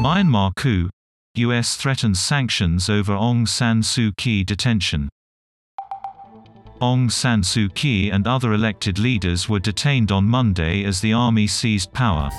Myanmar coup. U.S. threatens sanctions over Aung San Suu Kyi detention. Aung San Suu Kyi and other elected leaders were detained on Monday as the army seized power.